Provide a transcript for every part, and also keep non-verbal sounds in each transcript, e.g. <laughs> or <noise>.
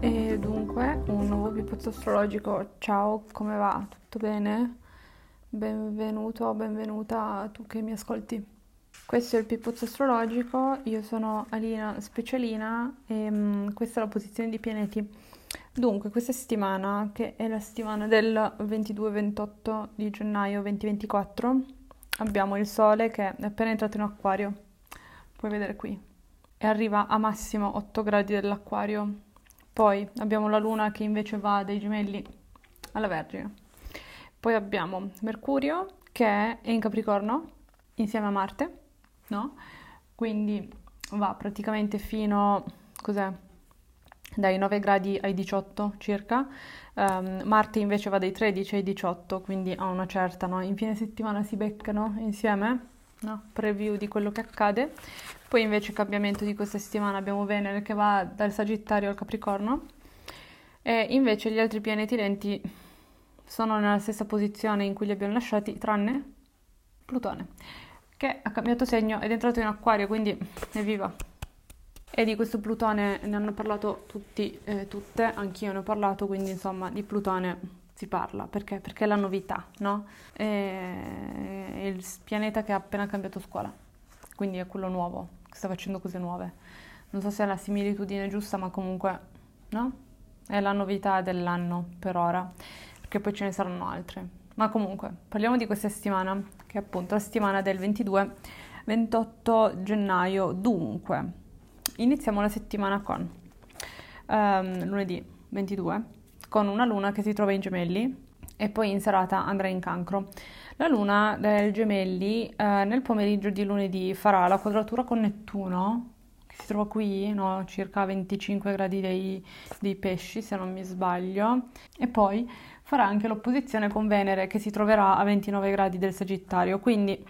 E dunque, un nuovo pipozzo astrologico. Ciao, come va? Tutto bene? Benvenuto o benvenuta tu che mi ascolti. Questo è il pipozzo astrologico, io sono Alina Specialina e um, questa è la posizione di pianeti. Dunque, questa settimana, che è la settimana del 22-28 di gennaio 2024, abbiamo il Sole che è appena entrato in acquario, puoi vedere qui, e arriva a massimo 8 gradi dell'acquario. Poi abbiamo la Luna che invece va dai gemelli alla Vergine. Poi abbiamo Mercurio che è in Capricorno insieme a Marte, no? Quindi va praticamente fino, cos'è? Dai 9 gradi ai 18 circa. Um, Marte invece va dai 13 ai 18, quindi a una certa, no? In fine settimana si beccano insieme, no? Preview di quello che accade. Poi invece cambiamento di questa settimana abbiamo Venere che va dal Sagittario al Capricorno e invece gli altri pianeti lenti sono nella stessa posizione in cui li abbiamo lasciati, tranne Plutone, che ha cambiato segno ed è entrato in acquario, quindi evviva! E di questo Plutone ne hanno parlato tutti, eh, tutte, anch'io ne ho parlato, quindi insomma di Plutone si parla, perché? Perché è la novità, no? È il pianeta che ha appena cambiato scuola, quindi è quello nuovo, che sta facendo cose nuove. Non so se è la similitudine giusta, ma comunque, no? È la novità dell'anno per ora perché poi ce ne saranno altre. Ma comunque, parliamo di questa settimana, che è appunto la settimana del 22-28 gennaio. Dunque, iniziamo la settimana con um, lunedì 22, con una luna che si trova in gemelli e poi in serata andrà in cancro. La luna del gemelli eh, nel pomeriggio di lunedì farà la quadratura con Nettuno, che si trova qui, no, circa 25 gradi dei, dei pesci se non mi sbaglio, e poi farà anche l'opposizione con Venere che si troverà a 29 gradi del Sagittario. Quindi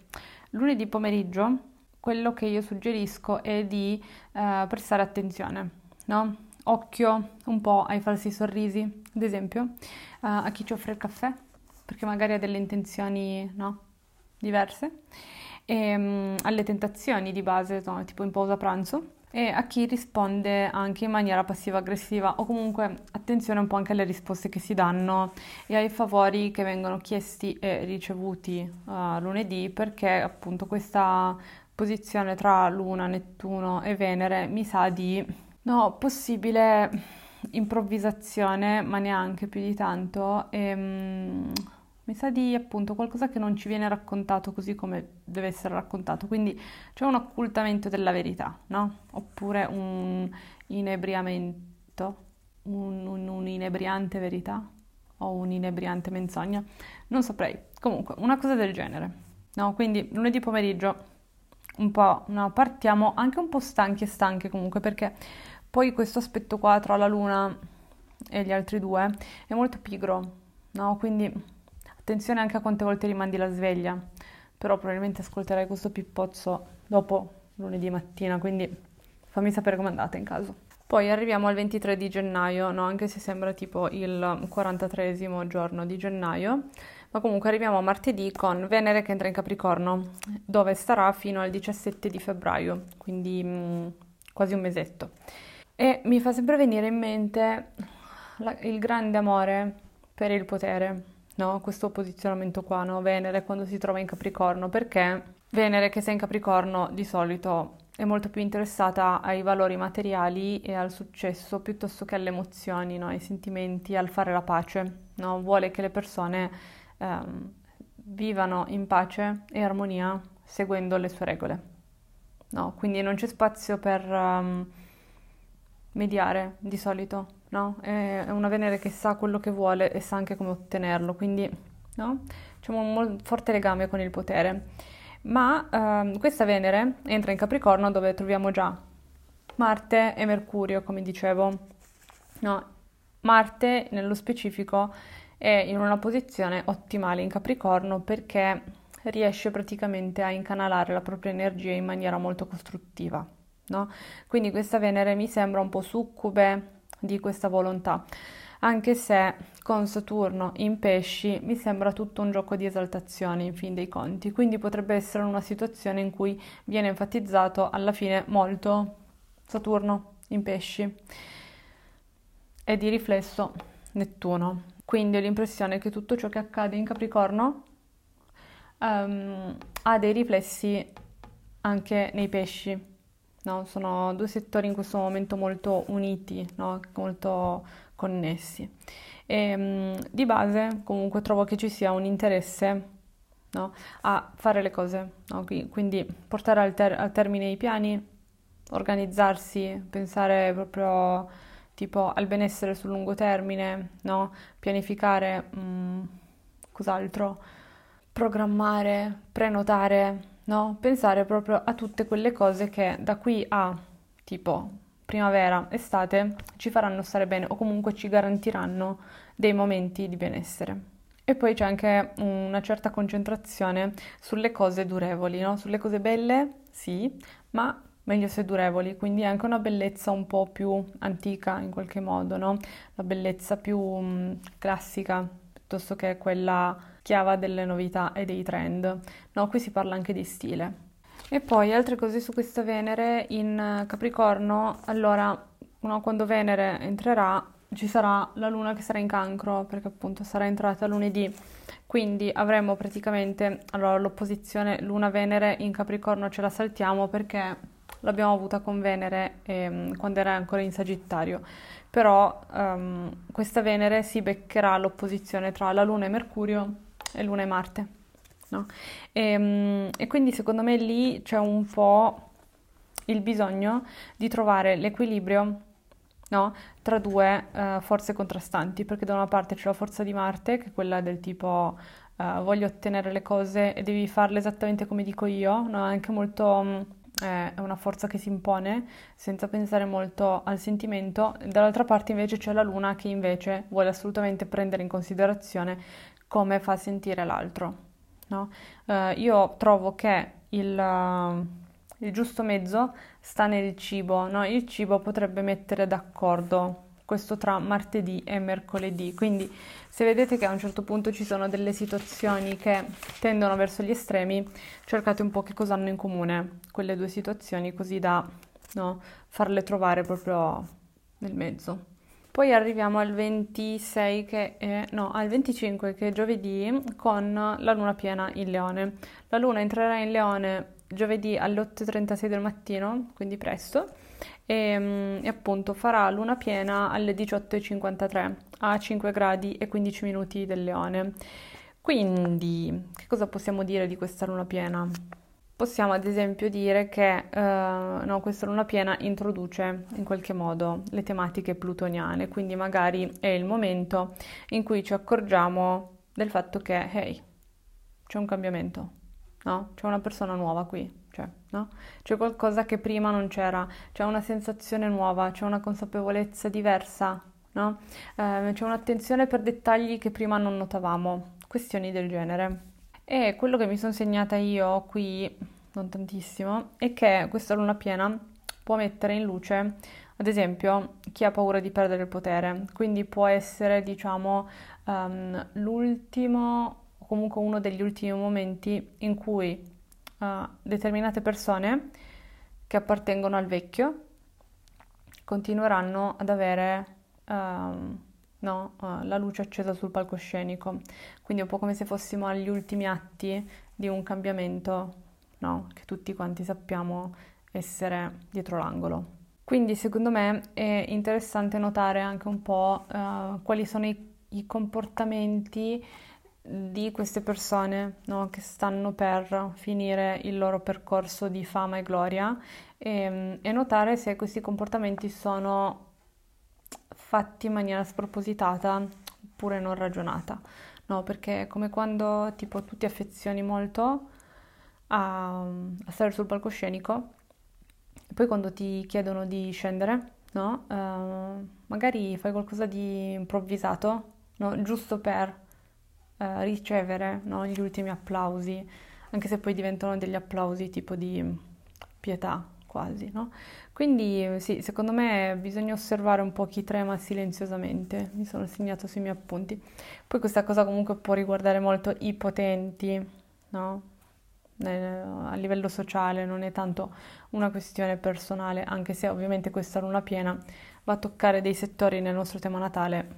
lunedì pomeriggio quello che io suggerisco è di eh, prestare attenzione, no? Occhio un po' ai falsi sorrisi, ad esempio, eh, a chi ci offre il caffè, perché magari ha delle intenzioni no? diverse, e um, alle tentazioni di base, no? tipo in pausa pranzo, e a chi risponde anche in maniera passiva-aggressiva o comunque attenzione un po' anche alle risposte che si danno e ai favori che vengono chiesti e ricevuti uh, lunedì perché appunto questa posizione tra Luna, Nettuno e Venere mi sa di no, possibile improvvisazione ma neanche più di tanto e, um, mi sa di appunto qualcosa che non ci viene raccontato così come deve essere raccontato, quindi c'è un occultamento della verità, no? Oppure un inebriamento, un, un, un inebriante verità o un inebriante menzogna, non saprei. Comunque, una cosa del genere, no? Quindi lunedì pomeriggio un po', no, partiamo anche un po' stanchi e stanche comunque perché poi questo aspetto qua tra la luna e gli altri due è molto pigro, no? Quindi Attenzione anche a quante volte rimandi la sveglia, però probabilmente ascolterai questo pippozzo dopo lunedì mattina, quindi fammi sapere com'è andata in caso. Poi arriviamo al 23 di gennaio, no? anche se sembra tipo il 43 giorno di gennaio, ma comunque arriviamo a martedì con Venere che entra in Capricorno, dove starà fino al 17 di febbraio, quindi mh, mm, quasi un mesetto. E mi fa sempre venire in mente la, il grande amore per il potere, no? questo posizionamento qua, no? Venere quando si trova in Capricorno, perché Venere che sta in Capricorno di solito è molto più interessata ai valori materiali e al successo piuttosto che alle emozioni, no? ai sentimenti, al fare la pace. No? Vuole che le persone ehm, vivano in pace e armonia seguendo le sue regole. No? Quindi non c'è spazio per um, mediare di solito no? È una Venere che sa quello che vuole e sa anche come ottenerlo, quindi no? C'è un molto forte legame con il potere. Ma ehm, questa Venere entra in Capricorno dove troviamo già Marte e Mercurio, come dicevo. No, Marte nello specifico è in una posizione ottimale in Capricorno perché riesce praticamente a incanalare la propria energia in maniera molto costruttiva. No? Quindi questa Venere mi sembra un po' succube di questa volontà. anche se con Saturno in pesci mi sembra tutto un gioco di esaltazione in fin dei conti, quindi potrebbe essere una situazione in cui viene enfatizzato alla fine molto Saturno in pesci e di riflesso Nettuno. Quindi ho l'impressione che tutto ciò che accade in Capricorno um, ha dei riflessi anche nei pesci. No? Sono due settori in questo momento molto uniti, no? molto connessi. E, um, di base comunque trovo che ci sia un interesse no? a fare le cose, quindi portare al, ter- al termine i piani, organizzarsi, pensare proprio tipo al benessere sul lungo termine, no? pianificare mh, mm, cos'altro, programmare, prenotare, no? pensare proprio a tutte quelle cose che da qui a tipo primavera, estate ci faranno stare bene o comunque ci garantiranno dei momenti di benessere. E poi c'è anche una certa concentrazione sulle cose durevoli, no? sulle cose belle, sì, ma meglio se durevoli, quindi anche una bellezza un po' più antica in qualche modo, no? La bellezza più mh, mm, classica piuttosto che quella chiava delle novità e dei trend. No, qui si parla anche di stile. E poi altre cose su questa Venere in Capricorno, allora, no, quando Venere entrerà ci sarà la luna che sarà in cancro perché appunto sarà entrata lunedì quindi avremo praticamente allora l'opposizione luna-venere in capricorno ce la saltiamo perché l'abbiamo avuta con Venere ehm, quando era ancora in Sagittario, però ehm, questa Venere si beccherà l'opposizione tra la Luna e Mercurio e Luna e Marte. No? E, ehm, e quindi secondo me lì c'è un po' il bisogno di trovare l'equilibrio no? tra due uh, forze contrastanti, perché da una parte c'è la forza di Marte, che è quella del tipo uh, voglio ottenere le cose e devi farle esattamente come dico io, no? anche molto um, è una forza che si impone senza pensare molto al sentimento, dall'altra parte invece c'è la luna che invece vuole assolutamente prendere in considerazione come fa sentire l'altro. No? Uh, io trovo che il, il, giusto mezzo sta nel cibo, no? il cibo potrebbe mettere d'accordo questo tra martedì e mercoledì. Quindi se vedete che a un certo punto ci sono delle situazioni che tendono verso gli estremi, cercate un po' che cosa hanno in comune quelle due situazioni così da no, farle trovare proprio nel mezzo. Poi arriviamo al 26 che è, no, al 25 che è giovedì con la luna piena in leone. La luna entrerà in leone giovedì alle 8.36 del mattino, quindi presto, e, mm, e appunto farà luna piena alle 18.53 a 5 gradi e 15 minuti del leone. Quindi, che cosa possiamo dire di questa luna piena? Possiamo ad esempio dire che uh, no, questa luna piena introduce in qualche modo le tematiche plutoniane, quindi magari è il momento in cui ci accorgiamo del fatto che, hey, c'è un cambiamento, no? C'è una persona nuova qui, cioè, no? C'è qualcosa che prima non c'era, c'è una sensazione nuova, c'è una consapevolezza diversa, no? Eh, c'è un'attenzione per dettagli che prima non notavamo, questioni del genere. E quello che mi sono segnata io qui, non tantissimo, è che questa luna piena può mettere in luce, ad esempio, chi ha paura di perdere il potere, quindi può essere, diciamo, um, l'ultimo o comunque uno degli ultimi momenti in cui uh, determinate persone che appartengono al vecchio continueranno ad avere uh, no, uh, la luce accesa sul palcoscenico, quindi è un po' come se fossimo agli ultimi atti di un cambiamento no, che tutti quanti sappiamo essere dietro l'angolo. Quindi secondo me è interessante notare anche un po' uh, quali sono i, i comportamenti di queste persone no, che stanno per finire il loro percorso di fama e gloria e, e, notare se questi comportamenti sono fatti in maniera spropositata oppure non ragionata. No, perché è come quando tipo tu ti affezioni molto a, a stare sul palcoscenico e poi quando ti chiedono di scendere, no, uh, magari fai qualcosa di improvvisato, giusto per eh, ricevere no, gli ultimi applausi, anche se poi diventano degli applausi tipo di pietà, quasi, no? Quindi sì, secondo me bisogna osservare un po' chi trema silenziosamente, mi sono segnato sui miei appunti. Poi questa cosa comunque può riguardare molto i potenti, no? A livello sociale non è tanto una questione personale, anche se ovviamente questa luna piena va a toccare dei settori nel nostro tema natale,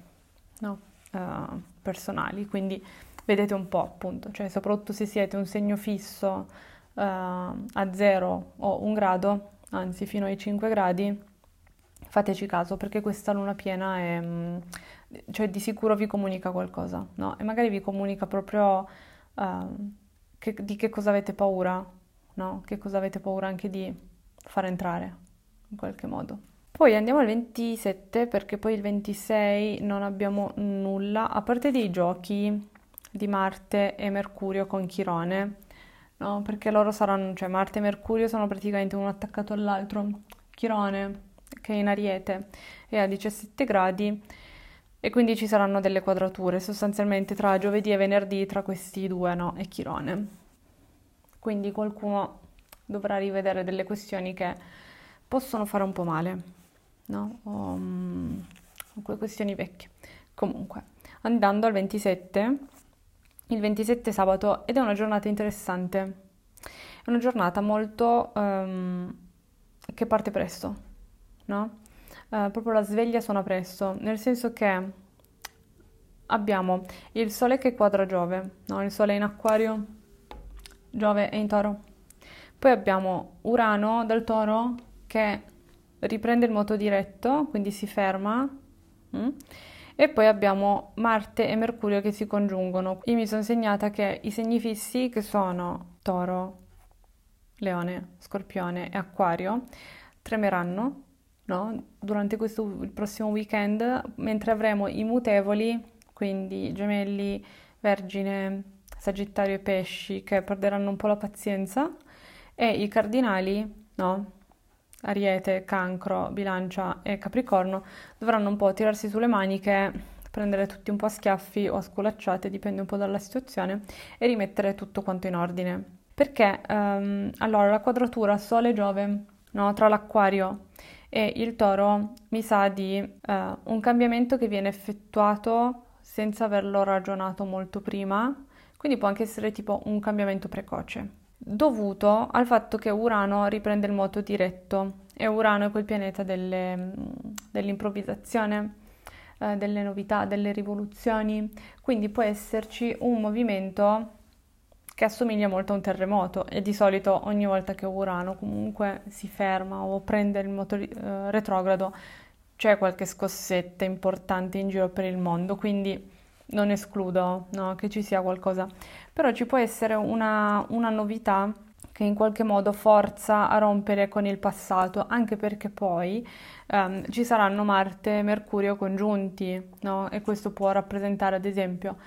no? Uh, personali, quindi vedete un po' appunto, cioè soprattutto se siete un segno fisso uh, a 0 o un grado, anzi fino ai 5 gradi, fateci caso perché questa luna piena è, mm, cioè di sicuro vi comunica qualcosa, no? E magari vi comunica proprio uh, che, di che cosa avete paura, no? Che cosa avete paura anche di far entrare in qualche modo. Poi andiamo al 27 perché poi il 26 non abbiamo nulla, a parte dei giochi di Marte e Mercurio con Chirone, no? Perché loro saranno, cioè Marte e Mercurio sono praticamente uno attaccato all'altro. Chirone, che è in Ariete, è a 17 gradi e quindi ci saranno delle quadrature sostanzialmente tra giovedì e venerdì tra questi due, no? E Chirone. Quindi qualcuno dovrà rivedere delle questioni che possono fare un po' male, no? O, um, quelle questioni vecchie. Comunque, andando al 27, il 27 sabato ed è una giornata interessante. È una giornata molto um, che parte presto, no? Uh, proprio la sveglia suona presto, nel senso che abbiamo il Sole che quadra Giove, no? Il Sole è in Acquario, Giove è in Toro. Poi abbiamo Urano dal Toro che riprende il moto diretto, quindi si ferma. Mm? E poi abbiamo Marte e Mercurio che si congiungono. Io mi sono segnata che i segni fissi, che sono Toro, Leone, Scorpione e Acquario, tremeranno no? durante questo, il prossimo weekend, mentre avremo i mutevoli, quindi Gemelli, Vergine, Sagittario e Pesci, che perderanno un po' la pazienza, e i cardinali, no? Ariete, Cancro, Bilancia e Capricorno dovranno un po' tirarsi sulle maniche, prendere tutti un po' a schiaffi o a sculacciate, dipende un po' dalla situazione, e rimettere tutto quanto in ordine. Perché um, allora la quadratura Sole-Giove no, tra l'Acquario e il Toro mi sa di uh, un cambiamento che viene effettuato senza averlo ragionato molto prima, quindi può anche essere tipo un cambiamento precoce dovuto al fatto che Urano riprende il moto diretto e Urano è quel pianeta delle, dell'improvvisazione, eh, delle novità, delle rivoluzioni, quindi può esserci un movimento che assomiglia molto a un terremoto e di solito ogni volta che Urano comunque si ferma o prende il moto eh, retrogrado c'è qualche scossetta importante in giro per il mondo, quindi non escludo no, che ci sia qualcosa, però ci può essere una, una novità che in qualche modo forza a rompere con il passato, anche perché poi um, ci saranno Marte e Mercurio congiunti, no? E questo può rappresentare ad esempio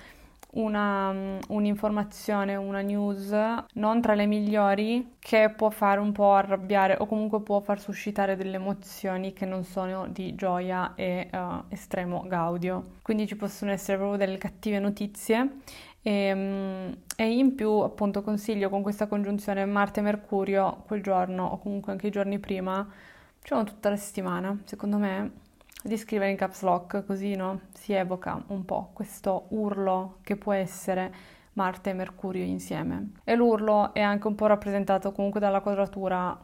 una, un'informazione, una news non tra le migliori che può fare un po' arrabbiare o comunque può far suscitare delle emozioni che non sono di gioia e uh, estremo gaudio. Quindi ci possono essere proprio delle cattive notizie e, um, e, in più appunto consiglio con questa congiunzione Marte-Mercurio quel giorno o comunque anche i giorni prima, diciamo tutta la settimana, secondo me di scrivere in caps lock, così no? si evoca un po' questo urlo che può essere Marte e Mercurio insieme. E l'urlo è anche un po' rappresentato comunque dalla quadratura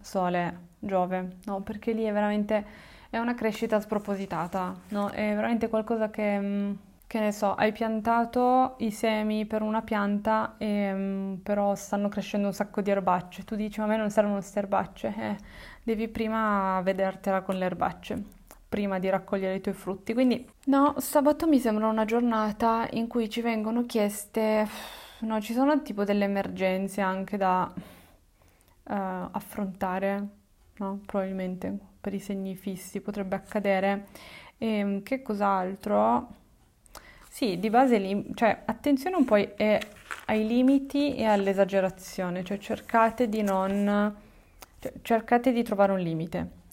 Sole-Giove, no? Perché lì è veramente è una crescita spropositata, no? È veramente qualcosa che, mm, che ne so, hai piantato i semi per una pianta e um, però stanno crescendo un sacco di erbacce. Tu dici, ma a me non servono queste erbacce, eh, devi prima vedertela con le erbacce prima di raccogliere i tuoi frutti. Quindi no, sabato mi sembra una giornata in cui ci vengono chieste, no, ci sono tipo delle emergenze anche da uh, affrontare, no? Probabilmente per i segni fissi potrebbe accadere. E ehm, che cos'altro? Sì, di base, lì, cioè, attenzione un po' ai, ai limiti e all'esagerazione, cioè cercate di non... Cioè, cercate di trovare un limite,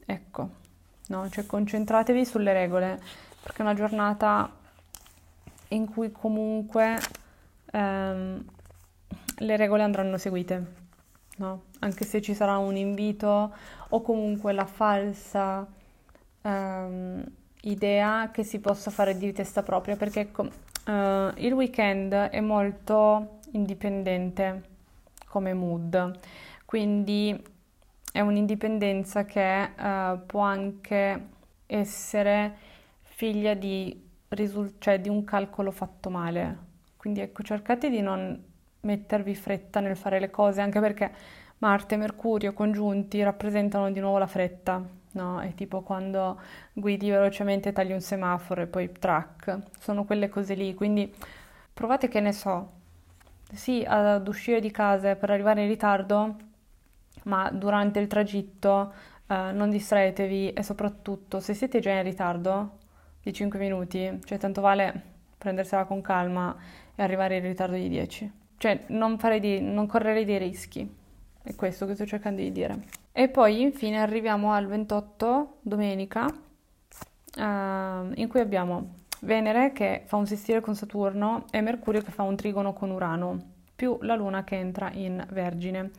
no? Cioè concentratevi sulle regole, perché è una giornata in cui comunque ehm, le regole andranno seguite, no? Anche se ci sarà un invito o comunque la falsa um, idea che si possa fare di testa propria, perché uh, il weekend è molto indipendente come mood, quindi è un'indipendenza che uh, può anche essere figlia di, risul- cioè di un calcolo fatto male. Quindi ecco, cercate di non mettervi fretta nel fare le cose, anche perché Marte e Mercurio congiunti rappresentano di nuovo la fretta, no? È tipo quando guidi velocemente, tagli un semaforo e poi track, sono quelle cose lì, quindi provate che ne so, sì, ad uscire di casa per arrivare in ritardo, ma durante il tragitto eh, non distraetevi e soprattutto se siete già in ritardo di 5 minuti, cioè tanto vale prendersela con calma e arrivare in ritardo di 10. Cioè non, di, non correre dei rischi, è questo che sto cercando di dire. E poi infine arriviamo al 28, domenica, eh, in cui abbiamo Venere che fa un sestile con Saturno e Mercurio che fa un trigono con Urano, più la Luna che entra in Vergine.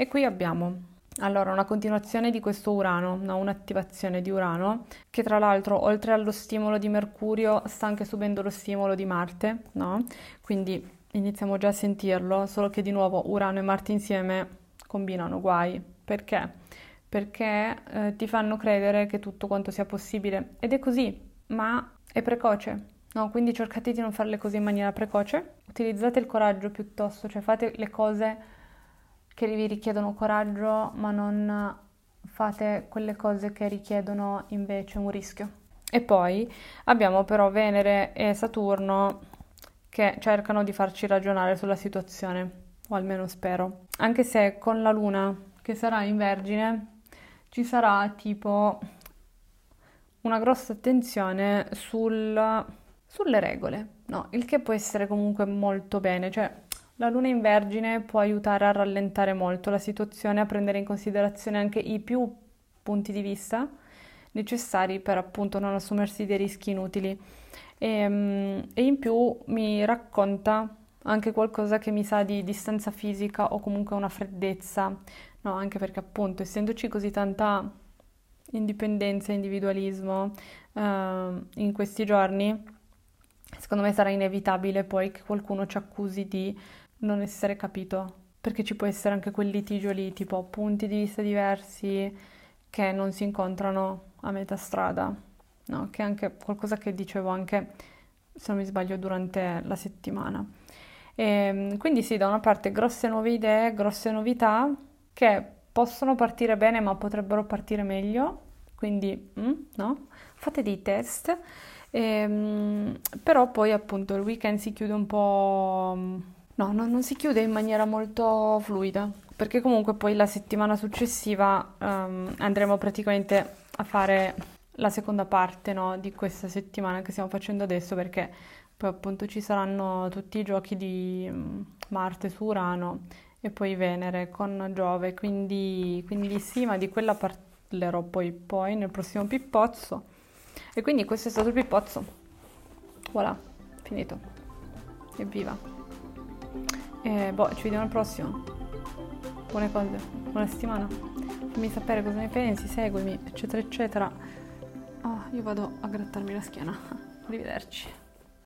E qui abbiamo allora una continuazione di questo Urano, no? un'attivazione di Urano, che tra l'altro oltre allo stimolo di Mercurio sta anche subendo lo stimolo di Marte, no? quindi iniziamo già a sentirlo, solo che di nuovo Urano e Marte insieme combinano guai. Perché? Perché eh, ti fanno credere che tutto quanto sia possibile ed è così, ma è precoce. No, quindi cercate di non farle così in maniera precoce, utilizzate il coraggio piuttosto, cioè fate le cose che vi richiedono coraggio, ma non fate quelle cose che richiedono invece un rischio. E poi abbiamo però Venere e Saturno che cercano di farci ragionare sulla situazione, o almeno spero. Anche se con la Luna che sarà in Vergine ci sarà tipo una grossa attenzione sul, sulle regole, no? Il che può essere comunque molto bene, cioè la luna in Vergine può aiutare a rallentare molto la situazione, a prendere in considerazione anche i più punti di vista necessari per appunto non assumersi dei rischi inutili. E, ehm, e in più mi racconta anche qualcosa che mi sa di distanza fisica o comunque una freddezza, no? Anche perché appunto essendoci così tanta indipendenza e individualismo uh, in questi giorni, secondo me sarà inevitabile poi che qualcuno ci accusi di non essere capito, perché ci può essere anche quel litigio lì, tipo punti di vista diversi che non si incontrano a metà strada, no? Che è anche qualcosa che dicevo anche, se non mi sbaglio, durante la settimana. E, ehm, quindi sì, da una parte grosse nuove idee, grosse novità che possono partire bene ma potrebbero partire meglio, quindi mm, no? fate dei test, e, ehm, però poi appunto il weekend si chiude un po'... No, no, non si chiude in maniera molto fluida, perché comunque poi la settimana successiva um, andremo praticamente a fare la seconda parte no, di questa settimana che stiamo facendo adesso, perché poi appunto ci saranno tutti i giochi di mm, Marte su Urano e poi Venere con Giove, quindi, quindi sì, ma di quella parlerò poi, poi nel prossimo pippozzo. E quindi questo è stato il pippozzo. Voilà, finito. Evviva. E boh, ci vediamo al prossimo. Buone cose, buona settimana. Fammi sapere cosa ne pensi, seguimi, eccetera, eccetera. Oh, io vado a grattarmi la schiena. <laughs> Arrivederci.